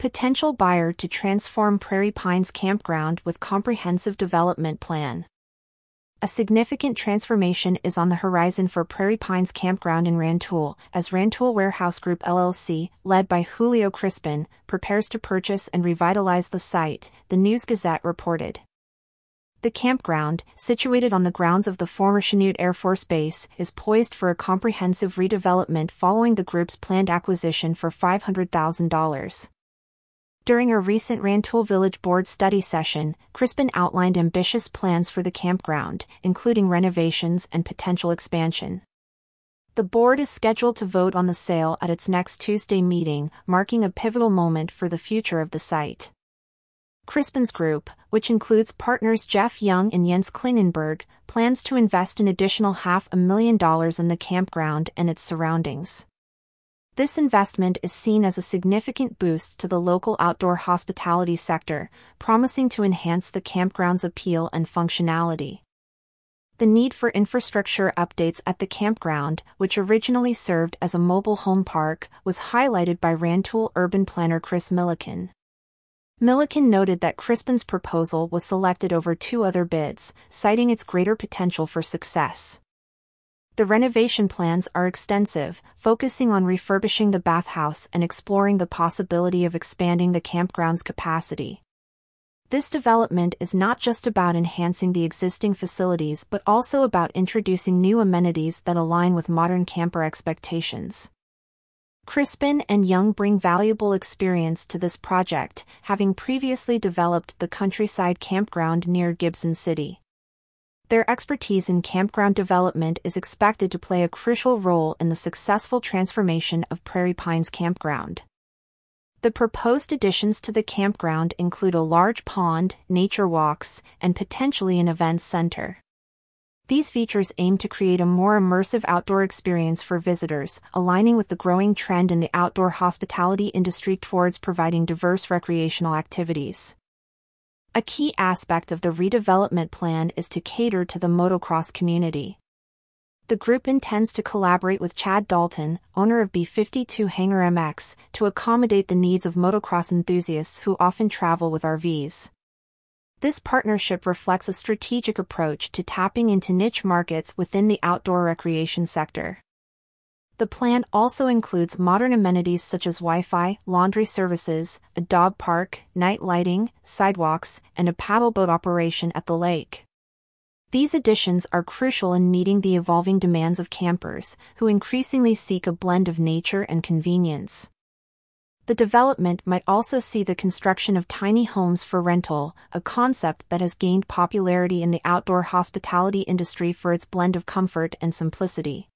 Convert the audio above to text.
Potential buyer to transform Prairie Pines Campground with comprehensive development plan. A significant transformation is on the horizon for Prairie Pines Campground in Rantoul, as Rantoul Warehouse Group LLC, led by Julio Crispin, prepares to purchase and revitalize the site, the News Gazette reported. The campground, situated on the grounds of the former Chanute Air Force Base, is poised for a comprehensive redevelopment following the group's planned acquisition for $500,000. During a recent Rantoul Village Board study session, Crispin outlined ambitious plans for the campground, including renovations and potential expansion. The board is scheduled to vote on the sale at its next Tuesday meeting, marking a pivotal moment for the future of the site. Crispin's group, which includes partners Jeff Young and Jens Klingenberg, plans to invest an additional half a million dollars in the campground and its surroundings. This investment is seen as a significant boost to the local outdoor hospitality sector, promising to enhance the campground's appeal and functionality. The need for infrastructure updates at the campground, which originally served as a mobile home park, was highlighted by Rantoul urban planner Chris Milliken. Milliken noted that Crispin's proposal was selected over two other bids, citing its greater potential for success. The renovation plans are extensive, focusing on refurbishing the bathhouse and exploring the possibility of expanding the campground's capacity. This development is not just about enhancing the existing facilities but also about introducing new amenities that align with modern camper expectations. Crispin and Young bring valuable experience to this project, having previously developed the countryside campground near Gibson City. Their expertise in campground development is expected to play a crucial role in the successful transformation of Prairie Pines Campground. The proposed additions to the campground include a large pond, nature walks, and potentially an events center. These features aim to create a more immersive outdoor experience for visitors, aligning with the growing trend in the outdoor hospitality industry towards providing diverse recreational activities. A key aspect of the redevelopment plan is to cater to the motocross community. The group intends to collaborate with Chad Dalton, owner of B52 Hangar MX, to accommodate the needs of motocross enthusiasts who often travel with RVs. This partnership reflects a strategic approach to tapping into niche markets within the outdoor recreation sector. The plan also includes modern amenities such as Wi-Fi, laundry services, a dog park, night lighting, sidewalks, and a paddleboat operation at the lake. These additions are crucial in meeting the evolving demands of campers, who increasingly seek a blend of nature and convenience. The development might also see the construction of tiny homes for rental, a concept that has gained popularity in the outdoor hospitality industry for its blend of comfort and simplicity.